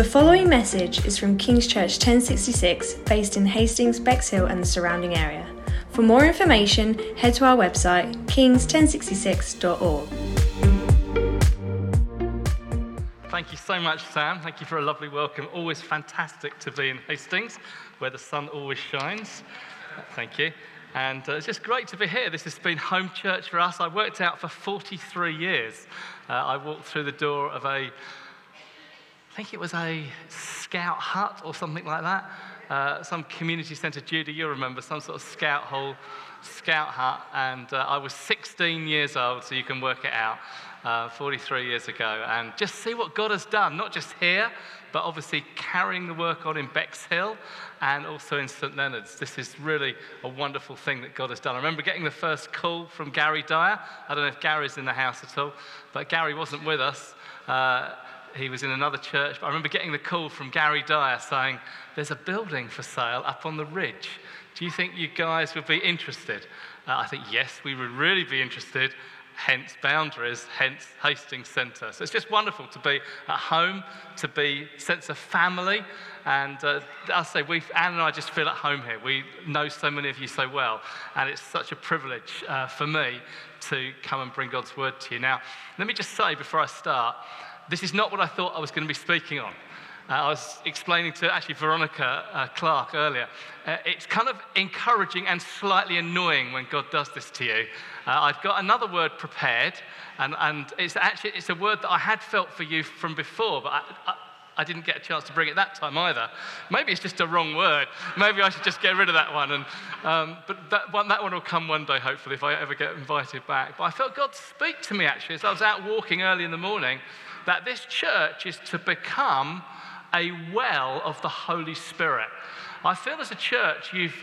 The following message is from King's Church 1066, based in Hastings, Bexhill, and the surrounding area. For more information, head to our website, kings1066.org. Thank you so much, Sam. Thank you for a lovely welcome. Always fantastic to be in Hastings, where the sun always shines. Thank you. And uh, it's just great to be here. This has been home church for us. I worked out for 43 years. Uh, I walked through the door of a, think it was a scout hut or something like that. Uh, some community centre, Judy, you'll remember, some sort of scout hall, scout hut. And uh, I was 16 years old, so you can work it out uh, 43 years ago, and just see what God has done, not just here, but obviously carrying the work on in Bexhill and also in St Leonard's. This is really a wonderful thing that God has done. I remember getting the first call from Gary Dyer. I don't know if Gary's in the house at all, but Gary wasn't with us. Uh, he was in another church. But I remember getting the call from Gary Dyer saying, There's a building for sale up on the ridge. Do you think you guys would be interested? Uh, I think, yes, we would really be interested hence boundaries, hence Hastings Centre. So it's just wonderful to be at home, to be sense of family. And uh, I'll say, we, Anne and I just feel at home here. We know so many of you so well, and it's such a privilege uh, for me to come and bring God's word to you. Now, let me just say before I start, this is not what I thought I was going to be speaking on. Uh, I was explaining to actually Veronica uh, Clark earlier. Uh, it's kind of encouraging and slightly annoying when God does this to you. Uh, I've got another word prepared, and, and it's actually it's a word that I had felt for you from before, but I, I, I didn't get a chance to bring it that time either. Maybe it's just a wrong word. Maybe I should just get rid of that one. And, um, but that one, that one will come one day, hopefully, if I ever get invited back. But I felt God speak to me actually as I was out walking early in the morning that this church is to become a well of the Holy Spirit. I feel as a church, you've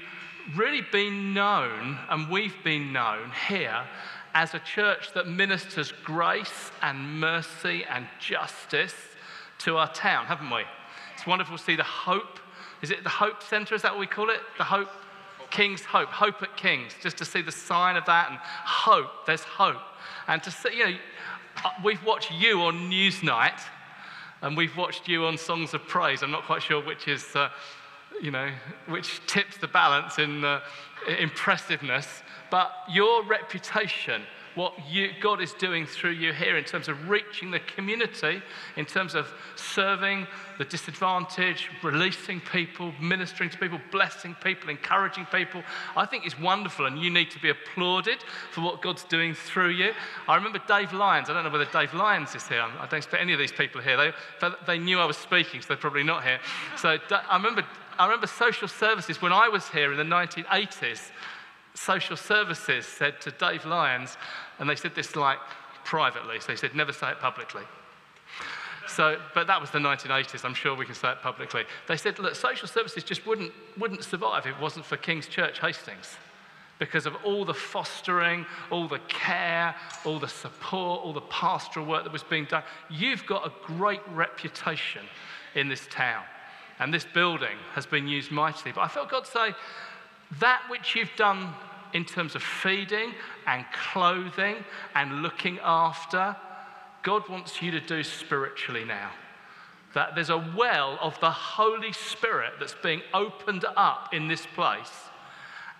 really been known, and we've been known here as a church that ministers grace and mercy and justice to our town, haven't we? It's wonderful to see the hope. Is it the Hope Centre? Is that what we call it? The Hope King's Hope, Hope at King's, just to see the sign of that and hope, there's hope. And to see, you know, we've watched you on Newsnight and we've watched you on Songs of Praise. I'm not quite sure which is, uh, you know, which tips the balance in uh, impressiveness, but your reputation what you, God is doing through you here in terms of reaching the community, in terms of serving the disadvantaged, releasing people, ministering to people, blessing people, encouraging people. I think it's wonderful, and you need to be applauded for what God's doing through you. I remember Dave Lyons. I don't know whether Dave Lyons is here. I don't expect any of these people here. They, they knew I was speaking, so they're probably not here. So I remember, I remember social services when I was here in the 1980s social services said to Dave Lyons, and they said this like privately, so they said, never say it publicly. So, but that was the 1980s. I'm sure we can say it publicly. They said, look, social services just wouldn't, wouldn't survive if it wasn't for King's Church Hastings because of all the fostering, all the care, all the support, all the pastoral work that was being done. You've got a great reputation in this town, and this building has been used mightily. But I felt God say, that which you've done in terms of feeding and clothing and looking after, God wants you to do spiritually now. That there's a well of the Holy Spirit that's being opened up in this place,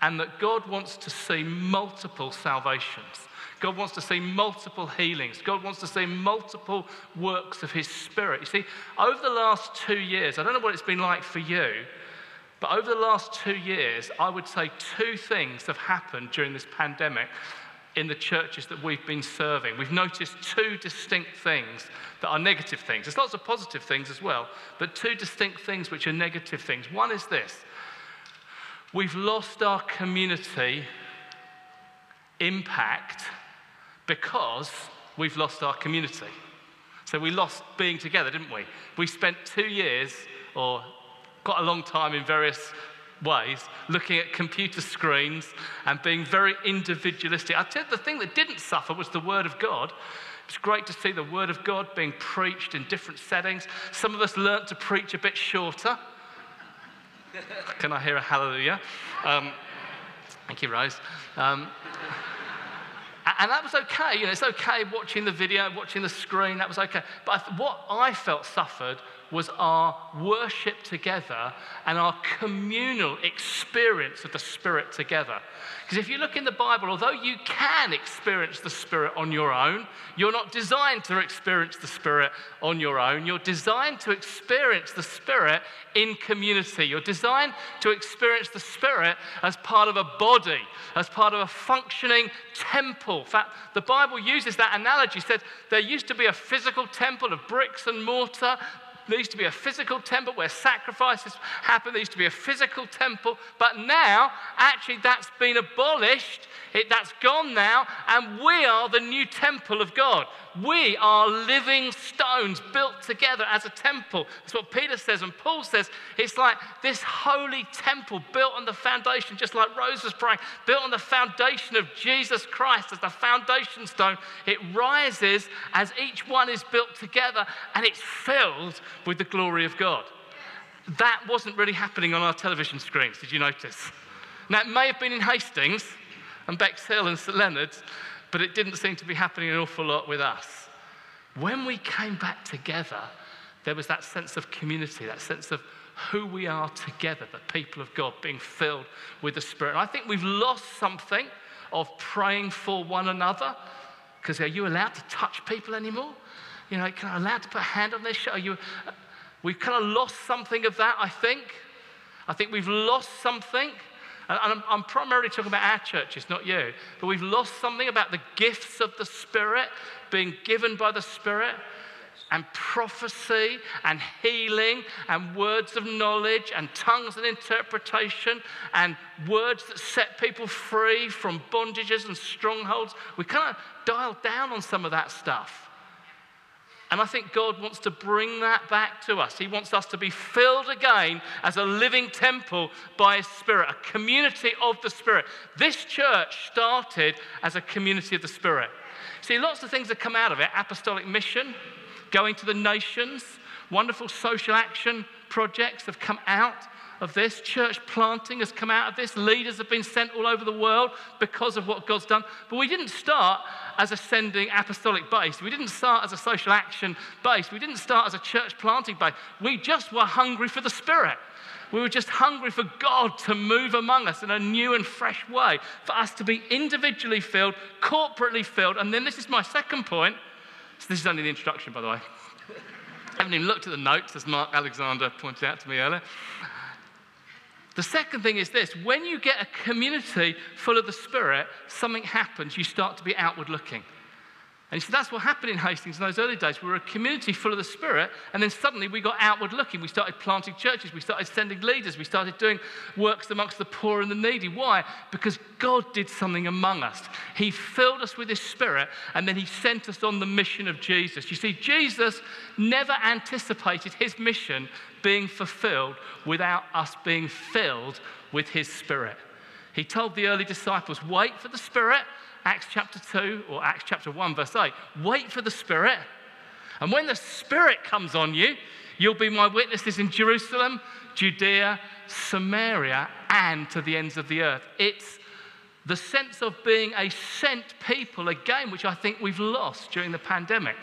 and that God wants to see multiple salvations. God wants to see multiple healings. God wants to see multiple works of His Spirit. You see, over the last two years, I don't know what it's been like for you, but over the last two years, I would say two things have happened during this pandemic in the churches that we've been serving. We've noticed two distinct things that are negative things. There's lots of positive things as well, but two distinct things which are negative things. One is this we've lost our community impact because we've lost our community. So we lost being together, didn't we? We spent two years or quite a long time in various ways, looking at computer screens and being very individualistic. I you, the thing that didn't suffer was the Word of God. It's great to see the Word of God being preached in different settings. Some of us learnt to preach a bit shorter. Can I hear a hallelujah? Um, thank you, Rose. Um, and that was okay. You know, it's okay watching the video, watching the screen. That was okay. But what I felt suffered was our worship together and our communal experience of the Spirit together. Because if you look in the Bible, although you can experience the Spirit on your own, you're not designed to experience the Spirit on your own. You're designed to experience the Spirit in community. You're designed to experience the Spirit as part of a body, as part of a functioning temple. In fact, the Bible uses that analogy. It said there used to be a physical temple of bricks and mortar. There used to be a physical temple where sacrifices happened. There used to be a physical temple. But now, actually, that's been abolished. It, that's gone now. And we are the new temple of God. We are living stones built together as a temple. That's what Peter says and Paul says. It's like this holy temple built on the foundation, just like Rose was praying, built on the foundation of Jesus Christ as the foundation stone. It rises as each one is built together and it's filled with the glory of God. That wasn't really happening on our television screens, did you notice? Now, it may have been in Hastings and Bexhill and St Leonard's, but it didn't seem to be happening an awful lot with us. When we came back together, there was that sense of community, that sense of who we are together, the people of God being filled with the Spirit. And I think we've lost something of praying for one another because are you allowed to touch people anymore? You know, can I allowed to put a hand on their shoulder? You, uh, we've kind of lost something of that, I think. I think we've lost something and I'm, I'm primarily talking about our churches, not you. But we've lost something about the gifts of the Spirit being given by the Spirit and prophecy and healing and words of knowledge and tongues and interpretation and words that set people free from bondages and strongholds. We kind of dialed down on some of that stuff. And I think God wants to bring that back to us. He wants us to be filled again as a living temple by His Spirit, a community of the Spirit. This church started as a community of the Spirit. See, lots of things have come out of it apostolic mission, going to the nations, wonderful social action projects have come out of this. Church planting has come out of this. Leaders have been sent all over the world because of what God's done. But we didn't start as a sending apostolic base. We didn't start as a social action base. We didn't start as a church planting base. We just were hungry for the Spirit. We were just hungry for God to move among us in a new and fresh way, for us to be individually filled, corporately filled. And then this is my second point. So this is only the introduction, by the way. I haven't even looked at the notes, as Mark Alexander pointed out to me earlier. The second thing is this when you get a community full of the Spirit, something happens, you start to be outward looking. And he said, that's what happened in Hastings in those early days. We were a community full of the Spirit, and then suddenly we got outward looking. We started planting churches, we started sending leaders, we started doing works amongst the poor and the needy. Why? Because God did something among us. He filled us with His Spirit, and then He sent us on the mission of Jesus. You see, Jesus never anticipated His mission being fulfilled without us being filled with His Spirit. He told the early disciples, Wait for the Spirit Acts chapter 2 or Acts chapter 1, verse 8. Wait for the Spirit. And when the Spirit comes on you, you'll be my witnesses in Jerusalem, Judea, Samaria, and to the ends of the earth. It's the sense of being a sent people, again, which I think we've lost during the pandemic.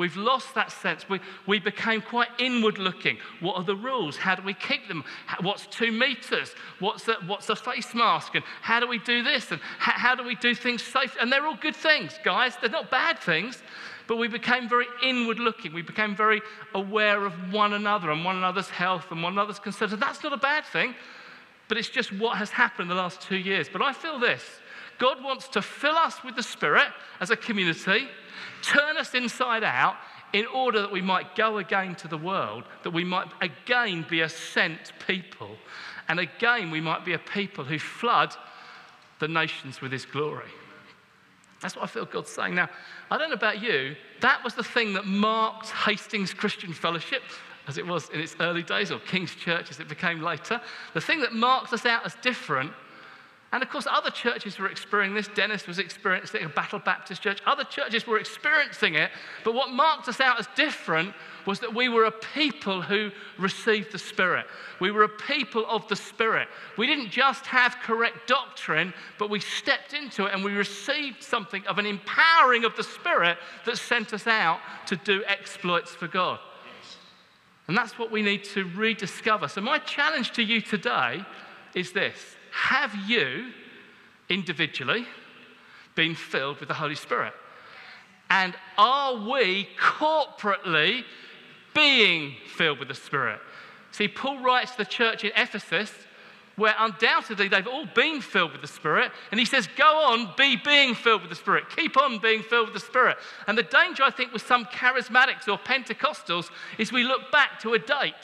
We've lost that sense. We, we became quite inward looking. What are the rules? How do we keep them? What's two meters? What's a, what's a face mask? And how do we do this? And how, how do we do things safe? And they're all good things, guys. They're not bad things. But we became very inward looking. We became very aware of one another and one another's health and one another's concerns. And that's not a bad thing, but it's just what has happened in the last two years. But I feel this God wants to fill us with the Spirit as a community turn us inside out in order that we might go again to the world, that we might again be a sent people, and again we might be a people who flood the nations with his glory. That's what I feel God's saying. Now, I don't know about you, that was the thing that marked Hastings Christian Fellowship, as it was in its early days, or King's Church as it became later. The thing that marked us out as different and of course, other churches were experiencing this. Dennis was experiencing a Battle Baptist church. Other churches were experiencing it. But what marked us out as different was that we were a people who received the Spirit. We were a people of the Spirit. We didn't just have correct doctrine, but we stepped into it and we received something of an empowering of the Spirit that sent us out to do exploits for God. And that's what we need to rediscover. So, my challenge to you today is this Have you individually been filled with the Holy Spirit? And are we corporately being filled with the Spirit? See, Paul writes to the church in Ephesus where undoubtedly they've all been filled with the Spirit. And he says, Go on, be being filled with the Spirit. Keep on being filled with the Spirit. And the danger, I think, with some charismatics or Pentecostals is we look back to a date.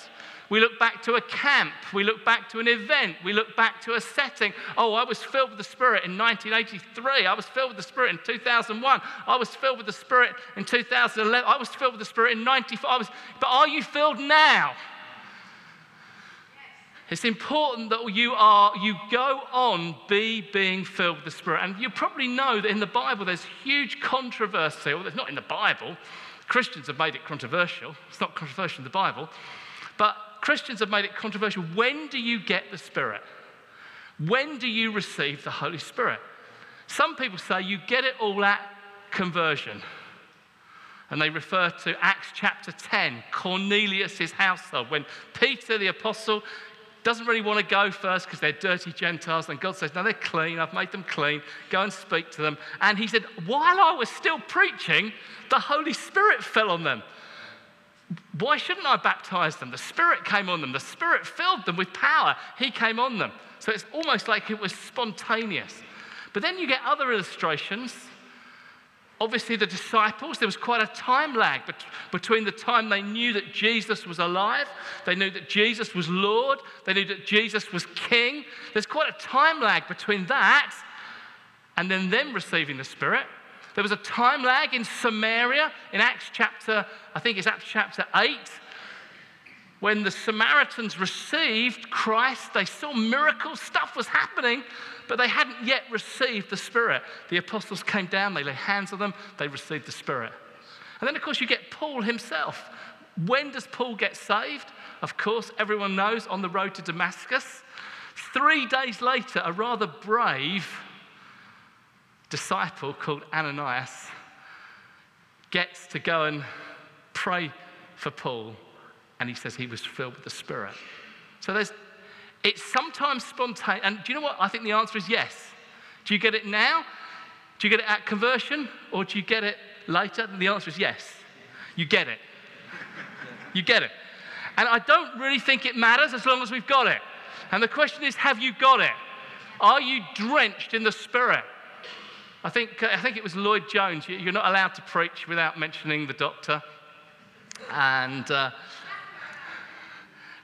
We look back to a camp. We look back to an event. We look back to a setting. Oh, I was filled with the Spirit in 1983. I was filled with the Spirit in 2001. I was filled with the Spirit in 2011. I was filled with the Spirit in 95. But are you filled now? It's important that you are, you go on be being filled with the Spirit. And you probably know that in the Bible there's huge controversy. Well, there's not in the Bible. Christians have made it controversial. It's not controversial in the Bible. But Christians have made it controversial. When do you get the Spirit? When do you receive the Holy Spirit? Some people say you get it all at conversion. And they refer to Acts chapter 10, Cornelius' household, when Peter the apostle doesn't really want to go first because they're dirty Gentiles. And God says, No, they're clean. I've made them clean. Go and speak to them. And he said, While I was still preaching, the Holy Spirit fell on them. Why shouldn't I baptize them? The Spirit came on them. The Spirit filled them with power. He came on them. So it's almost like it was spontaneous. But then you get other illustrations Obviously, the disciples, there was quite a time lag between the time they knew that Jesus was alive, they knew that Jesus was Lord, they knew that Jesus was King. There's quite a time lag between that and then them receiving the Spirit. There was a time lag in Samaria in Acts chapter, I think it's Acts chapter 8, when the Samaritans received Christ. They saw miracles, stuff was happening, but they hadn't yet received the Spirit. The apostles came down, they laid hands on them, they received the Spirit. And then, of course, you get Paul himself. When does Paul get saved? Of course, everyone knows on the road to Damascus. Three days later, a rather brave disciple called Ananias gets to go and pray for Paul, and he says he was filled with the Spirit. So there's it's sometimes spontaneous. And do you know what? I think the answer is yes. Do you get it now? Do you get it at conversion? Or do you get it later? And the answer is yes. You get it. You get it. And I don't really think it matters as long as we've got it. And the question is have you got it? Are you drenched in the Spirit? I think, I think it was Lloyd Jones. You're not allowed to preach without mentioning the doctor. And. Uh,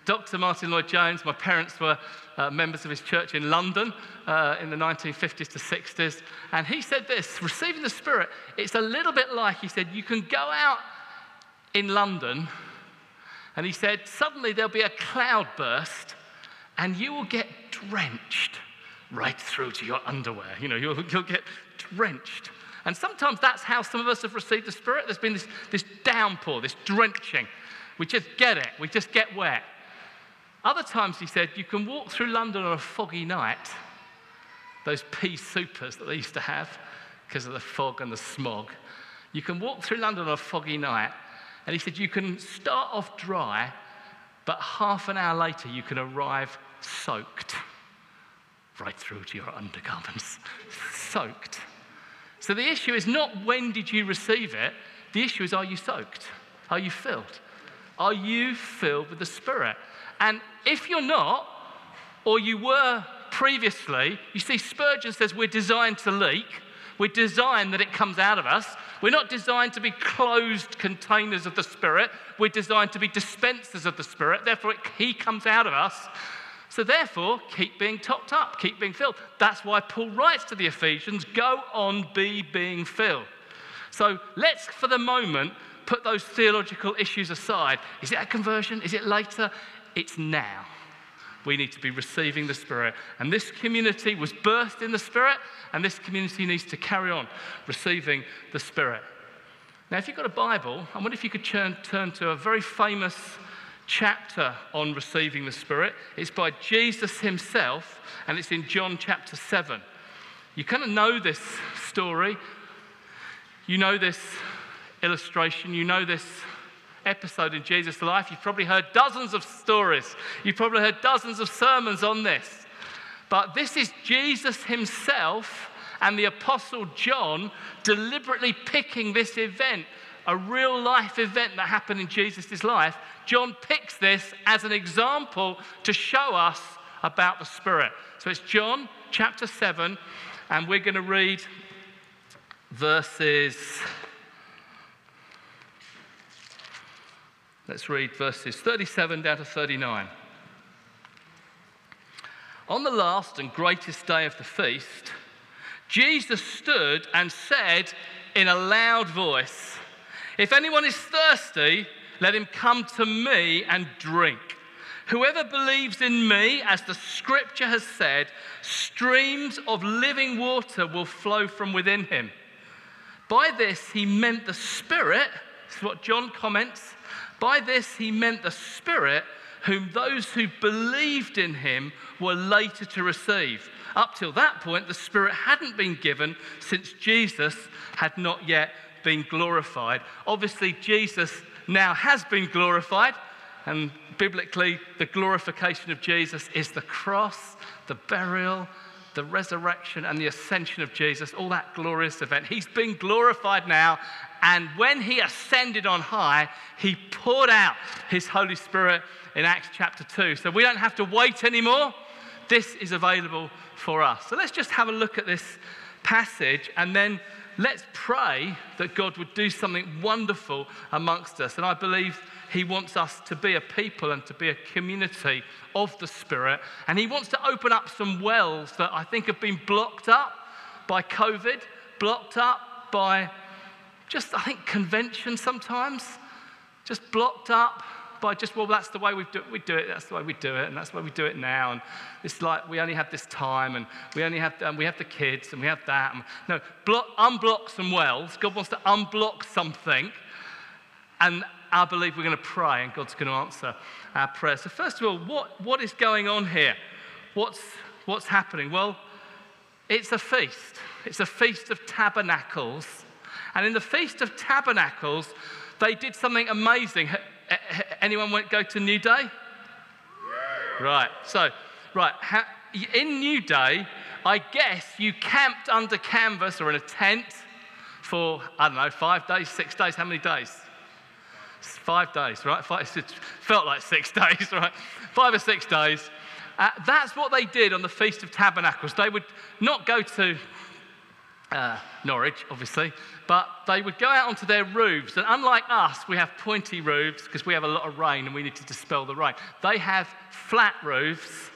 Dr. Martyn Lloyd-Jones, my parents were uh, members of his church in London uh, in the 1950s to 60s. And he said this receiving the Spirit, it's a little bit like, he said, you can go out in London, and he said, suddenly there'll be a cloud burst, and you will get drenched right through to your underwear. You know, you'll, you'll get drenched. And sometimes that's how some of us have received the Spirit. There's been this, this downpour, this drenching. We just get it, we just get wet. Other times, he said, you can walk through London on a foggy night, those pea soupers that they used to have because of the fog and the smog. You can walk through London on a foggy night, and he said, you can start off dry, but half an hour later, you can arrive soaked right through to your undergarments. soaked. So the issue is not when did you receive it, the issue is are you soaked? Are you filled? Are you filled with the Spirit? And if you're not, or you were previously, you see, Spurgeon says we're designed to leak. We're designed that it comes out of us. We're not designed to be closed containers of the Spirit. We're designed to be dispensers of the Spirit. Therefore, it, He comes out of us. So, therefore, keep being topped up, keep being filled. That's why Paul writes to the Ephesians go on, be being filled. So, let's for the moment put those theological issues aside. Is it a conversion? Is it later? It's now. We need to be receiving the Spirit. And this community was birthed in the Spirit, and this community needs to carry on receiving the Spirit. Now, if you've got a Bible, I wonder if you could turn, turn to a very famous chapter on receiving the Spirit. It's by Jesus himself, and it's in John chapter 7. You kind of know this story, you know this illustration, you know this episode in Jesus' life. You've probably heard dozens of stories, you've probably heard dozens of sermons on this. But this is Jesus himself and the Apostle John deliberately picking this event, a real life event that happened in Jesus' life. John picks this as an example to show us about the Spirit. So it's John chapter 7, and we're going to read verses. Let's read verses 37 down to 39. On the last and greatest day of the feast, Jesus stood and said in a loud voice, If anyone is thirsty, let him come to me and drink. Whoever believes in me, as the scripture has said, streams of living water will flow from within him. By this, he meant the Spirit, this is what John comments. By this, he meant the Spirit, whom those who believed in him were later to receive. Up till that point, the Spirit hadn't been given since Jesus had not yet been glorified. Obviously, Jesus now has been glorified, and biblically, the glorification of Jesus is the cross, the burial, the resurrection, and the ascension of Jesus, all that glorious event. He's been glorified now, and when he ascended on high, he poured out his Holy Spirit in Acts chapter 2. So we don't have to wait anymore. This is available for us. So let's just have a look at this passage and then let's pray that God would do something wonderful amongst us. And I believe He wants us to be a people and to be a community of the Spirit. And He wants to open up some wells that I think have been blocked up by COVID, blocked up by just, I think, convention sometimes, just blocked up by just, well, that's the way we do, we do it, that's the way we do it, and that's the way we do it now. And it's like we only have this time, and we only have, and we have the kids, and we have that. And, no, block, unblock some wells. God wants to unblock something, and I believe we're going to pray, and God's going to answer our prayer. So, first of all, what, what is going on here? What's, what's happening? Well, it's a feast. It's a feast of tabernacles. And in the Feast of Tabernacles, they did something amazing. Anyone want to go to New Day? Right. So, right. In New Day, I guess you camped under canvas or in a tent for, I don't know, five days, six days. How many days? Five days, right? Five, it felt like six days, right? Five or six days. Uh, that's what they did on the Feast of Tabernacles. They would not go to uh, Norwich, obviously, but they would go out onto their roofs. And unlike us, we have pointy roofs because we have a lot of rain and we need to dispel the rain. They have flat roofs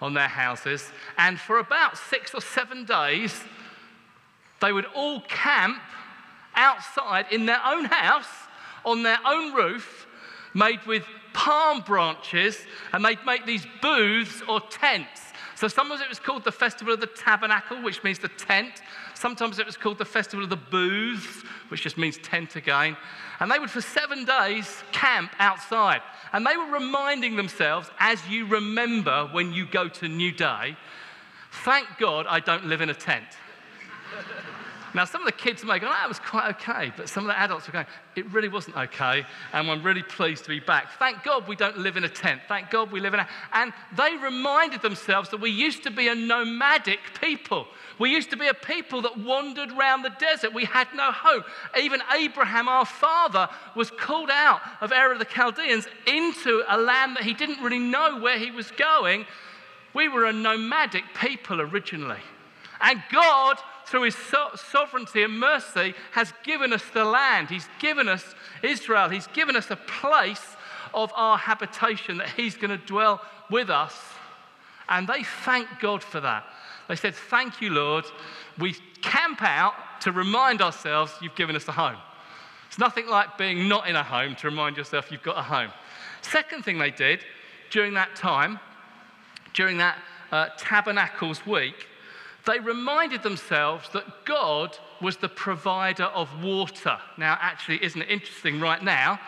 on their houses. And for about six or seven days, they would all camp outside in their own house on their own roof made with palm branches and they'd make these booths or tents. So sometimes it was called the Festival of the Tabernacle, which means the tent. Sometimes it was called the Festival of the Booths, which just means tent again. And they would, for seven days, camp outside. And they were reminding themselves, as you remember when you go to New Day, thank God I don't live in a tent. Now, some of the kids may go, ah, that was quite okay, but some of the adults were going, it really wasn't okay, and I'm really pleased to be back. Thank God we don't live in a tent. Thank God we live in a. And they reminded themselves that we used to be a nomadic people. We used to be a people that wandered around the desert. We had no home. Even Abraham, our father, was called out of Ur of the Chaldeans into a land that he didn't really know where he was going. We were a nomadic people originally. And God through his so- sovereignty and mercy, has given us the land. He's given us Israel. He's given us a place of our habitation that he's going to dwell with us. And they thank God for that. They said, Thank you, Lord. We camp out to remind ourselves you've given us a home. It's nothing like being not in a home to remind yourself you've got a home. Second thing they did during that time, during that uh, Tabernacles week, they reminded themselves that God was the provider of water. Now, actually, isn't it interesting right now?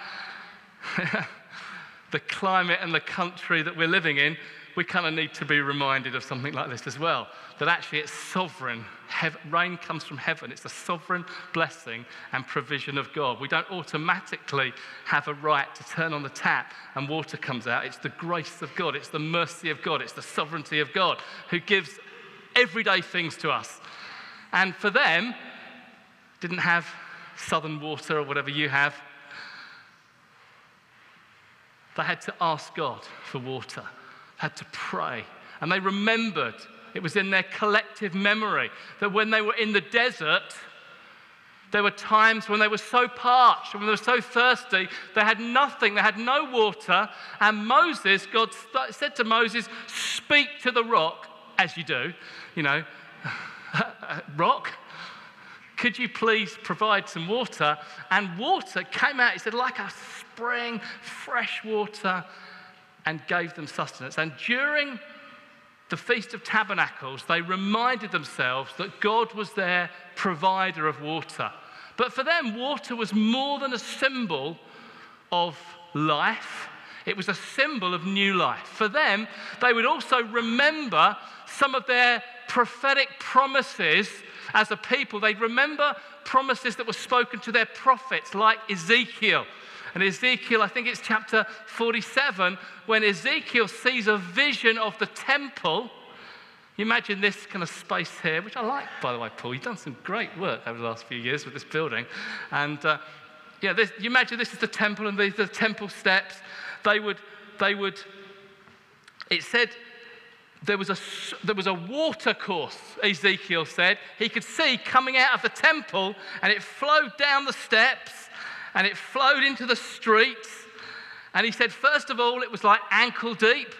the climate and the country that we're living in, we kind of need to be reminded of something like this as well that actually it's sovereign. Heaven, rain comes from heaven, it's a sovereign blessing and provision of God. We don't automatically have a right to turn on the tap and water comes out. It's the grace of God, it's the mercy of God, it's the sovereignty of God who gives everyday things to us. And for them, didn't have southern water or whatever you have. They had to ask God for water, had to pray. And they remembered, it was in their collective memory, that when they were in the desert, there were times when they were so parched, when they were so thirsty, they had nothing, they had no water. And Moses, God said to Moses, Speak to the rock, as you do, you know, rock, could you please provide some water? And water came out, he said, like a spring, fresh water, and gave them sustenance. And during the Feast of Tabernacles, they reminded themselves that God was their provider of water. But for them, water was more than a symbol of life, it was a symbol of new life. For them, they would also remember some of their prophetic promises as a people. They'd remember promises that were spoken to their prophets, like Ezekiel. And Ezekiel, I think it's chapter 47, when Ezekiel sees a vision of the temple. You imagine this kind of space here, which I like, by the way, Paul. You've done some great work over the last few years with this building. And uh, yeah, this, you imagine this is the temple and these are the temple steps. They would, they would, it said there was, a, there was a water course, Ezekiel said. He could see coming out of the temple, and it flowed down the steps and it flowed into the streets. And he said, first of all, it was like ankle deep,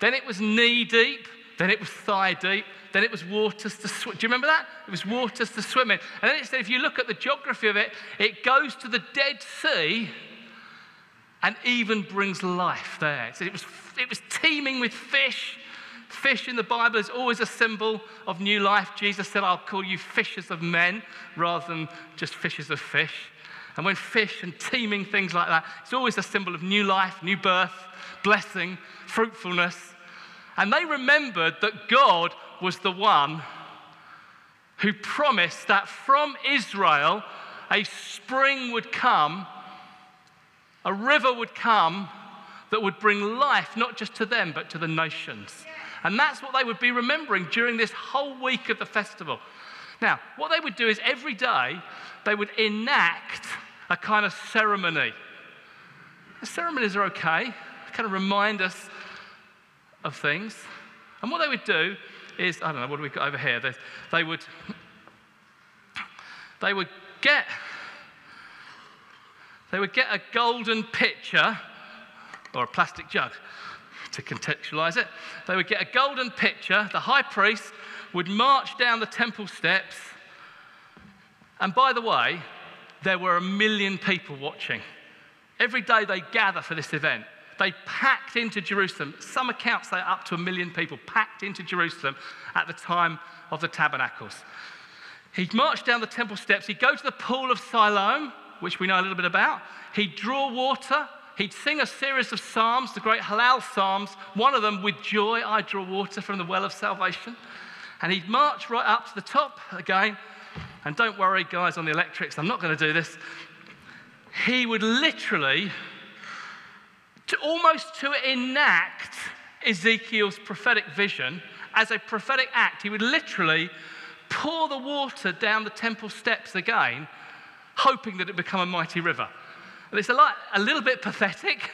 then it was knee deep, then it was thigh deep, then it was waters to swim. Do you remember that? It was waters to swim in. And then it said, if you look at the geography of it, it goes to the Dead Sea and even brings life there. So it was, it was teeming with fish Fish in the Bible is always a symbol of new life. Jesus said, I'll call you fishers of men rather than just fishers of fish. And when fish and teeming things like that, it's always a symbol of new life, new birth, blessing, fruitfulness. And they remembered that God was the one who promised that from Israel a spring would come, a river would come that would bring life not just to them but to the nations. And that's what they would be remembering during this whole week of the festival. Now, what they would do is every day they would enact a kind of ceremony. The ceremonies are okay, kind of remind us of things. And what they would do is, I don't know, what do we got over here? They, they would, they would get, they would get a golden pitcher or a plastic jug to contextualize it. They would get a golden pitcher, the high priest would march down the temple steps. And by the way, there were a million people watching. Every day they gather for this event. They packed into Jerusalem. Some accounts say up to a million people packed into Jerusalem at the time of the tabernacles. He'd march down the temple steps. He'd go to the pool of Siloam, which we know a little bit about. He'd draw water He'd sing a series of psalms, the great Hallel psalms, one of them, With joy I draw water from the well of salvation. And he'd march right up to the top again. And don't worry, guys, on the electrics, I'm not going to do this. He would literally, to almost to enact Ezekiel's prophetic vision, as a prophetic act, he would literally pour the water down the temple steps again, hoping that it would become a mighty river. And it's a, lot, a little bit pathetic.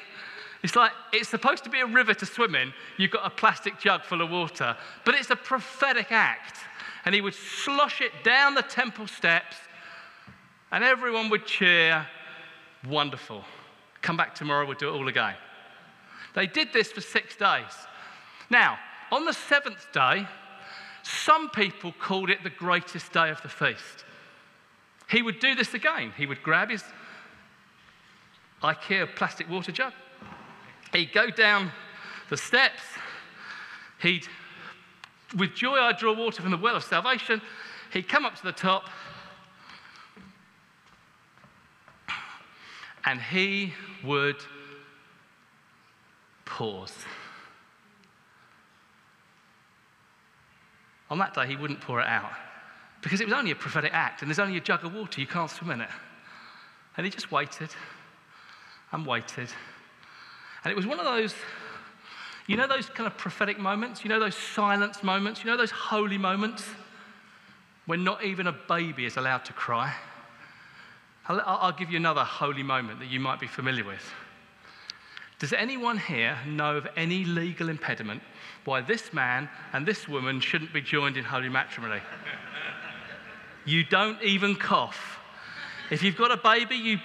It's like it's supposed to be a river to swim in. You've got a plastic jug full of water, but it's a prophetic act. And he would slosh it down the temple steps, and everyone would cheer, Wonderful. Come back tomorrow, we'll do it all again. They did this for six days. Now, on the seventh day, some people called it the greatest day of the feast. He would do this again. He would grab his IKEA plastic water jug. He'd go down the steps. He'd, with joy, I draw water from the well of salvation. He'd come up to the top. And he would pause. On that day, he wouldn't pour it out because it was only a prophetic act and there's only a jug of water. You can't swim in it. And he just waited and waited. And it was one of those, you know, those kind of prophetic moments, you know, those silence moments, you know, those holy moments when not even a baby is allowed to cry. I'll, I'll give you another holy moment that you might be familiar with. Does anyone here know of any legal impediment why this man and this woman shouldn't be joined in holy matrimony? you don't even cough. If you've got a baby, you.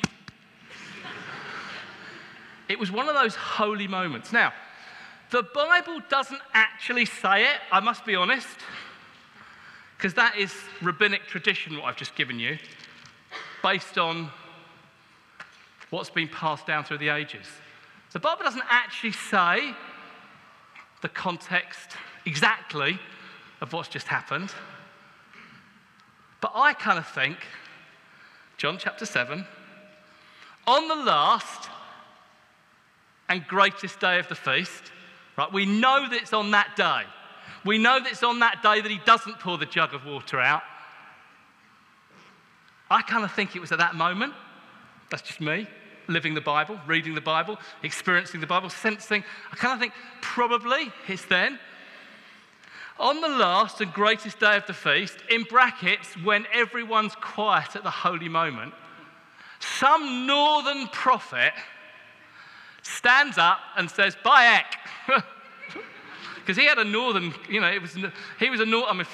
It was one of those holy moments. Now, the Bible doesn't actually say it, I must be honest, because that is rabbinic tradition, what I've just given you, based on what's been passed down through the ages. The Bible doesn't actually say the context exactly of what's just happened. But I kind of think, John chapter 7, on the last and greatest day of the feast, right, we know that it's on that day. We know that it's on that day that he doesn't pour the jug of water out. I kind of think it was at that moment. That's just me living the Bible, reading the Bible, experiencing the Bible, sensing. I kind of think probably it's then. On the last and greatest day of the feast, in brackets, when everyone's quiet at the holy moment, some northern prophet stands up and says, Bayek. Because he had a northern, you know, it was, he was a north, I'm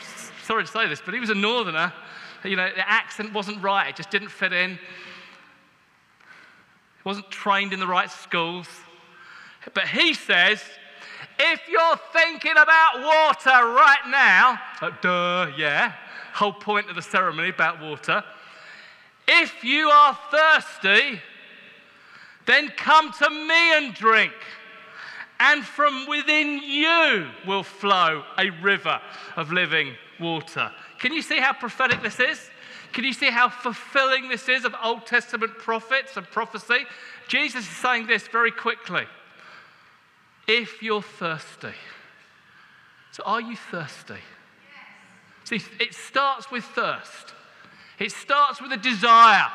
sorry to say this, but he was a northerner. You know, the accent wasn't right, it just didn't fit in He wasn't trained in the right schools. But he says, if you're thinking about water right now, uh, duh, yeah, whole point of the ceremony about water. If you are thirsty, then come to me and drink. And from within you will flow a river of living water. Can you see how prophetic this is? Can you see how fulfilling this is of Old Testament prophets and prophecy? Jesus is saying this very quickly. If you're thirsty, so are you thirsty? Yes. See, it starts with thirst. It starts with a desire.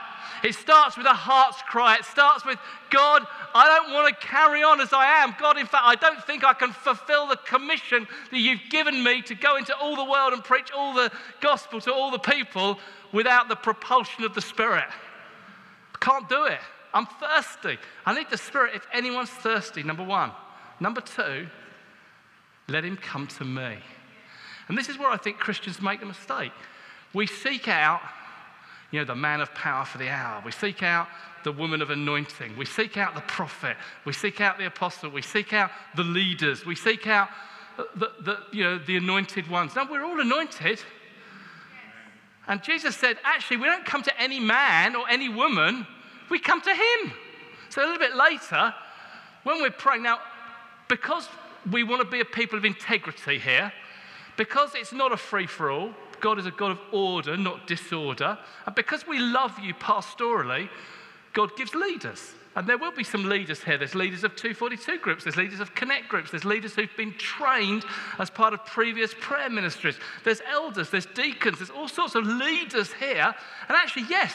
It starts with a heart's cry. It starts with, God, I don't want to carry on as I am. God, in fact, I don't think I can fulfill the commission that you've given me to go into all the world and preach all the gospel to all the people without the propulsion of the Spirit. I can't do it. I'm thirsty. I need the Spirit if anyone's thirsty, number one. Number two, let him come to me. And this is where I think Christians make a mistake. We seek out, you know, the man of power for the hour. We seek out the woman of anointing. We seek out the prophet. We seek out the apostle. We seek out the leaders. We seek out the, the, you know, the anointed ones. Now, we're all anointed. And Jesus said, actually, we don't come to any man or any woman, we come to him. So a little bit later, when we're praying, now, because we want to be a people of integrity here, because it's not a free for all, God is a God of order, not disorder, and because we love you pastorally, God gives leaders. And there will be some leaders here. There's leaders of 242 groups, there's leaders of Connect groups, there's leaders who've been trained as part of previous prayer ministries, there's elders, there's deacons, there's all sorts of leaders here. And actually, yes,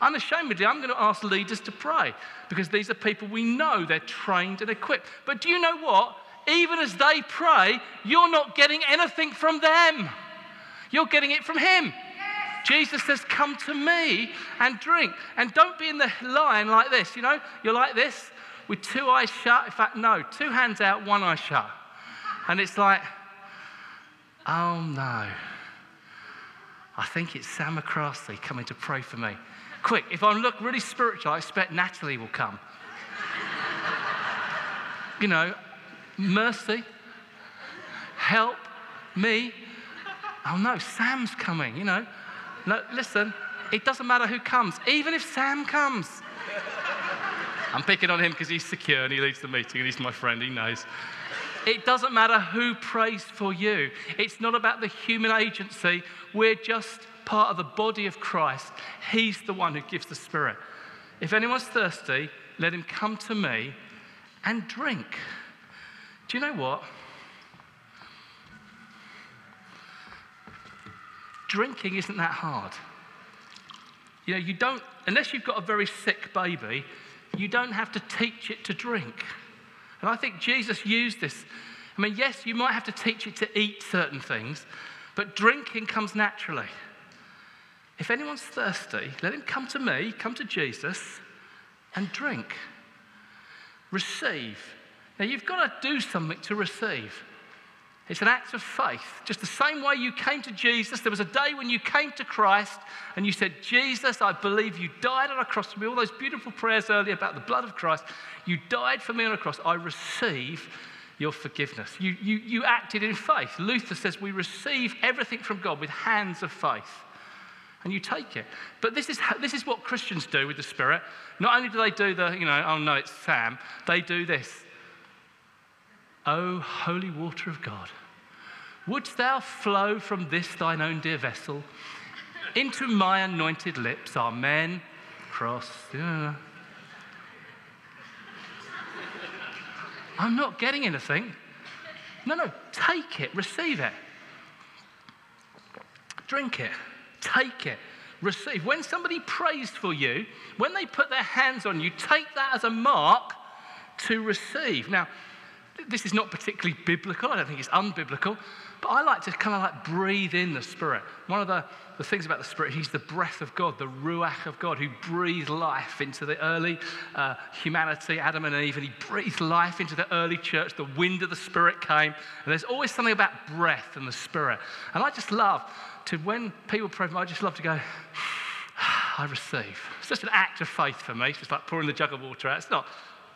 unashamedly, I'm going to ask leaders to pray because these are people we know they're trained and equipped. But do you know what? Even as they pray, you're not getting anything from them, you're getting it from Him. Jesus says, Come to me and drink. And don't be in the line like this. You know, you're like this with two eyes shut. In fact, no, two hands out, one eye shut. And it's like, Oh no. I think it's Sam McCrasty coming to pray for me. Quick, if I look really spiritual, I expect Natalie will come. you know, mercy, help me. Oh no, Sam's coming, you know. No, listen, it doesn't matter who comes, even if Sam comes. I'm picking on him because he's secure and he leads the meeting and he's my friend, he knows. It doesn't matter who prays for you. It's not about the human agency. We're just part of the body of Christ. He's the one who gives the Spirit. If anyone's thirsty, let him come to me and drink. Do you know what? drinking isn't that hard. You know, you don't, unless you've got a very sick baby, you don't have to teach it to drink. And I think Jesus used this. I mean, yes, you might have to teach it to eat certain things, but drinking comes naturally. If anyone's thirsty, let him come to me, come to Jesus, and drink. Receive. Now, you've got to do something to receive. It's an act of faith. Just the same way you came to Jesus, there was a day when you came to Christ and you said, Jesus, I believe you died on a cross for me. All those beautiful prayers earlier about the blood of Christ. You died for me on a cross. I receive your forgiveness. You, you, you acted in faith. Luther says we receive everything from God with hands of faith. And you take it. But this is, this is what Christians do with the Spirit. Not only do they do the, you know, oh no, it's Sam, they do this. O holy water of God, wouldst thou flow from this thine own dear vessel into my anointed lips? Amen. Cross. Yeah. I'm not getting anything. No, no, take it, receive it. Drink it, take it, receive. When somebody prays for you, when they put their hands on you, take that as a mark to receive. Now, this is not particularly biblical. I don't think it's unbiblical. But I like to kind of like breathe in the Spirit. One of the, the things about the Spirit, He's the breath of God, the Ruach of God, who breathed life into the early uh, humanity, Adam and Eve, and He breathed life into the early church. The wind of the Spirit came. And there's always something about breath and the Spirit. And I just love to, when people pray for me, I just love to go, I receive. It's just an act of faith for me. It's just like pouring the jug of water out. It's not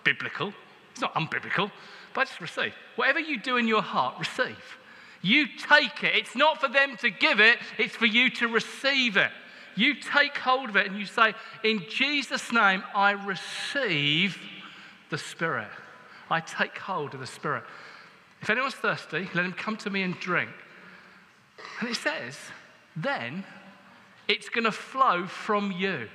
biblical, it's not unbiblical. But just receive. Whatever you do in your heart, receive. You take it. It's not for them to give it, it's for you to receive it. You take hold of it and you say, In Jesus' name, I receive the Spirit. I take hold of the Spirit. If anyone's thirsty, let him come to me and drink. And it says, then it's going to flow from you.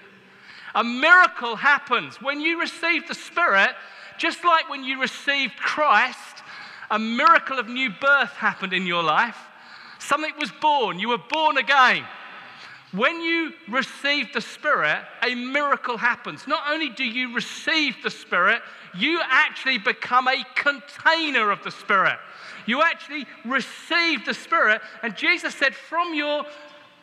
A miracle happens when you receive the Spirit. Just like when you received Christ, a miracle of new birth happened in your life. Something was born. You were born again. When you receive the Spirit, a miracle happens. Not only do you receive the Spirit, you actually become a container of the Spirit. You actually receive the Spirit. And Jesus said, from your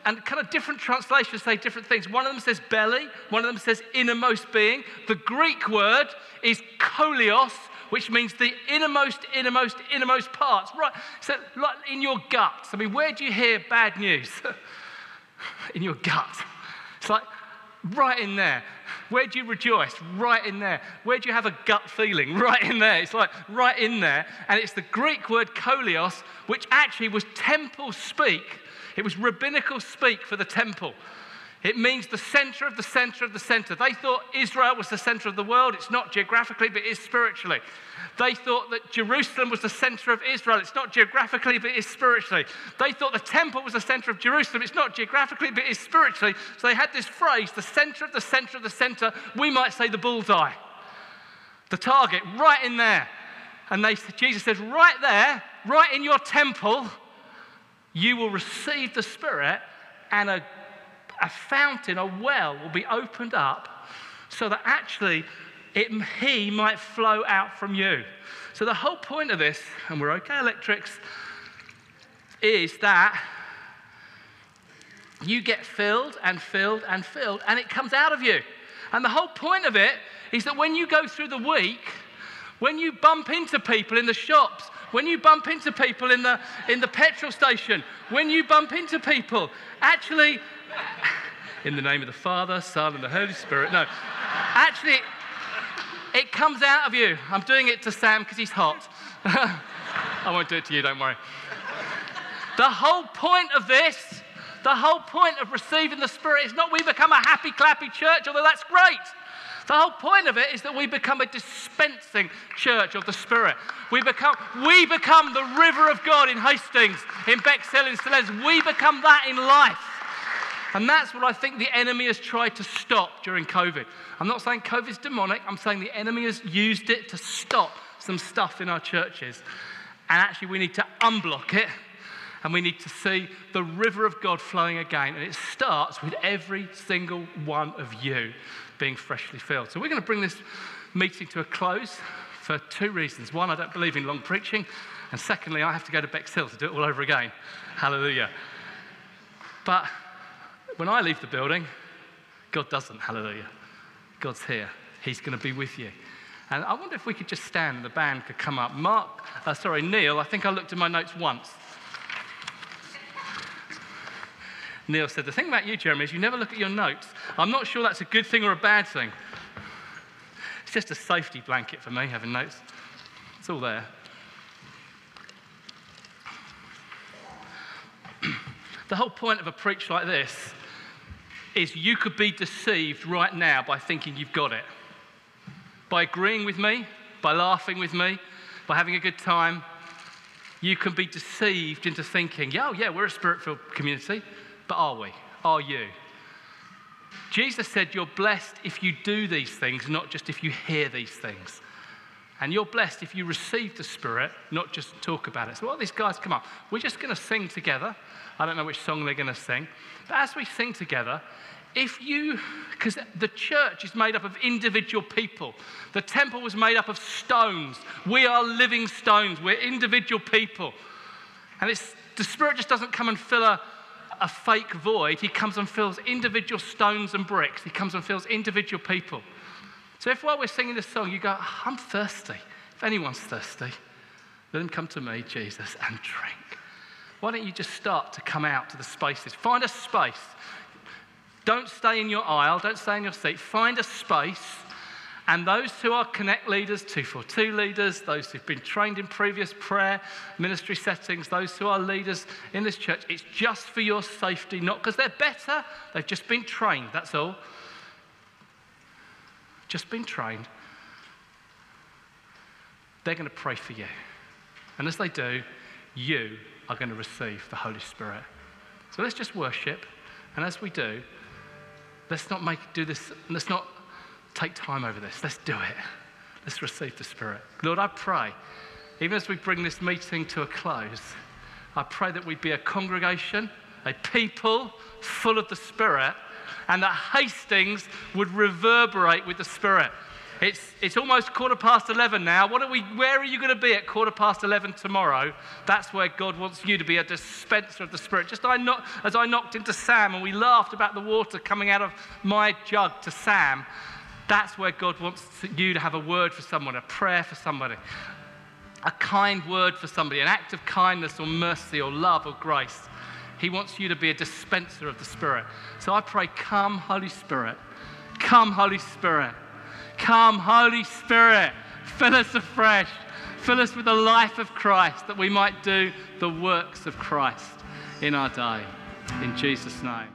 and kind of different translations say different things. One of them says belly, one of them says innermost being. The Greek word is kolios, which means the innermost, innermost, innermost parts. Right, so like in your guts. I mean, where do you hear bad news? in your gut. It's like right in there. Where do you rejoice? Right in there. Where do you have a gut feeling? Right in there. It's like right in there. And it's the Greek word kolios, which actually was temple speak it was rabbinical speak for the temple. It means the center of the center of the center. They thought Israel was the center of the world. It's not geographically, but it is spiritually. They thought that Jerusalem was the center of Israel. It's not geographically, but it is spiritually. They thought the temple was the center of Jerusalem. It's not geographically, but it is spiritually. So they had this phrase, the center of the center of the center. We might say the bullseye, the target, right in there. And they, Jesus says, right there, right in your temple, you will receive the Spirit, and a, a fountain, a well, will be opened up so that actually it, He might flow out from you. So, the whole point of this, and we're okay, electrics, is that you get filled and filled and filled, and it comes out of you. And the whole point of it is that when you go through the week, when you bump into people in the shops, when you bump into people in the, in the petrol station, when you bump into people, actually, in the name of the Father, Son, and the Holy Spirit, no, actually, it comes out of you. I'm doing it to Sam because he's hot. I won't do it to you, don't worry. The whole point of this, the whole point of receiving the Spirit is not we become a happy, clappy church, although that's great. The whole point of it is that we become a dispensing church of the Spirit. We become, we become the river of God in Hastings, in Bexhill, in St Leonards. We become that in life. And that's what I think the enemy has tried to stop during COVID. I'm not saying COVID's demonic, I'm saying the enemy has used it to stop some stuff in our churches. And actually, we need to unblock it and we need to see the river of God flowing again. And it starts with every single one of you being freshly filled. So we're going to bring this meeting to a close for two reasons. One, I don't believe in long preaching. And secondly, I have to go to Bexhill to do it all over again. Hallelujah. But when I leave the building, God doesn't. Hallelujah. God's here. He's going to be with you. And I wonder if we could just stand and the band could come up. Mark, uh, sorry, Neil, I think I looked at my notes once. Neil said, The thing about you, Jeremy, is you never look at your notes. I'm not sure that's a good thing or a bad thing. It's just a safety blanket for me, having notes. It's all there. the whole point of a preach like this is you could be deceived right now by thinking you've got it. By agreeing with me, by laughing with me, by having a good time, you can be deceived into thinking, oh, yeah, we're a spirit filled community, but are we? Are you? Jesus said, You're blessed if you do these things, not just if you hear these things. And you're blessed if you receive the Spirit, not just talk about it. So, while these guys come up, we're just going to sing together. I don't know which song they're going to sing. But as we sing together, if you, because the church is made up of individual people, the temple was made up of stones. We are living stones, we're individual people. And it's, the Spirit just doesn't come and fill a, a fake void, He comes and fills individual stones and bricks, He comes and fills individual people. So if while we're singing this song, you go, I'm thirsty, if anyone's thirsty, let him come to me, Jesus, and drink. Why don't you just start to come out to the spaces? Find a space. Don't stay in your aisle, don't stay in your seat. Find a space. And those who are Connect leaders, 242 leaders, those who've been trained in previous prayer ministry settings, those who are leaders in this church, it's just for your safety, not because they're better, they've just been trained, that's all. Just been trained. They're going to pray for you. And as they do, you are going to receive the Holy Spirit. So let's just worship. And as we do, let's not make do this, let's not take time over this. Let's do it. Let's receive the Spirit. Lord, I pray, even as we bring this meeting to a close, I pray that we be a congregation, a people full of the Spirit, and that Hastings would reverberate with the Spirit. It's, it's almost quarter past 11 now. What are we, where are you going to be at quarter past 11 tomorrow? That's where God wants you to be a dispenser of the Spirit. Just I as I knocked into Sam and we laughed about the water coming out of my jug to Sam, that's where God wants you to have a word for someone, a prayer for somebody, a kind word for somebody, an act of kindness or mercy or love or grace. He wants you to be a dispenser of the Spirit. So I pray, come, Holy Spirit. Come, Holy Spirit. Come, Holy Spirit, fill us afresh. Fill us with the life of Christ that we might do the works of Christ in our day. In Jesus' name.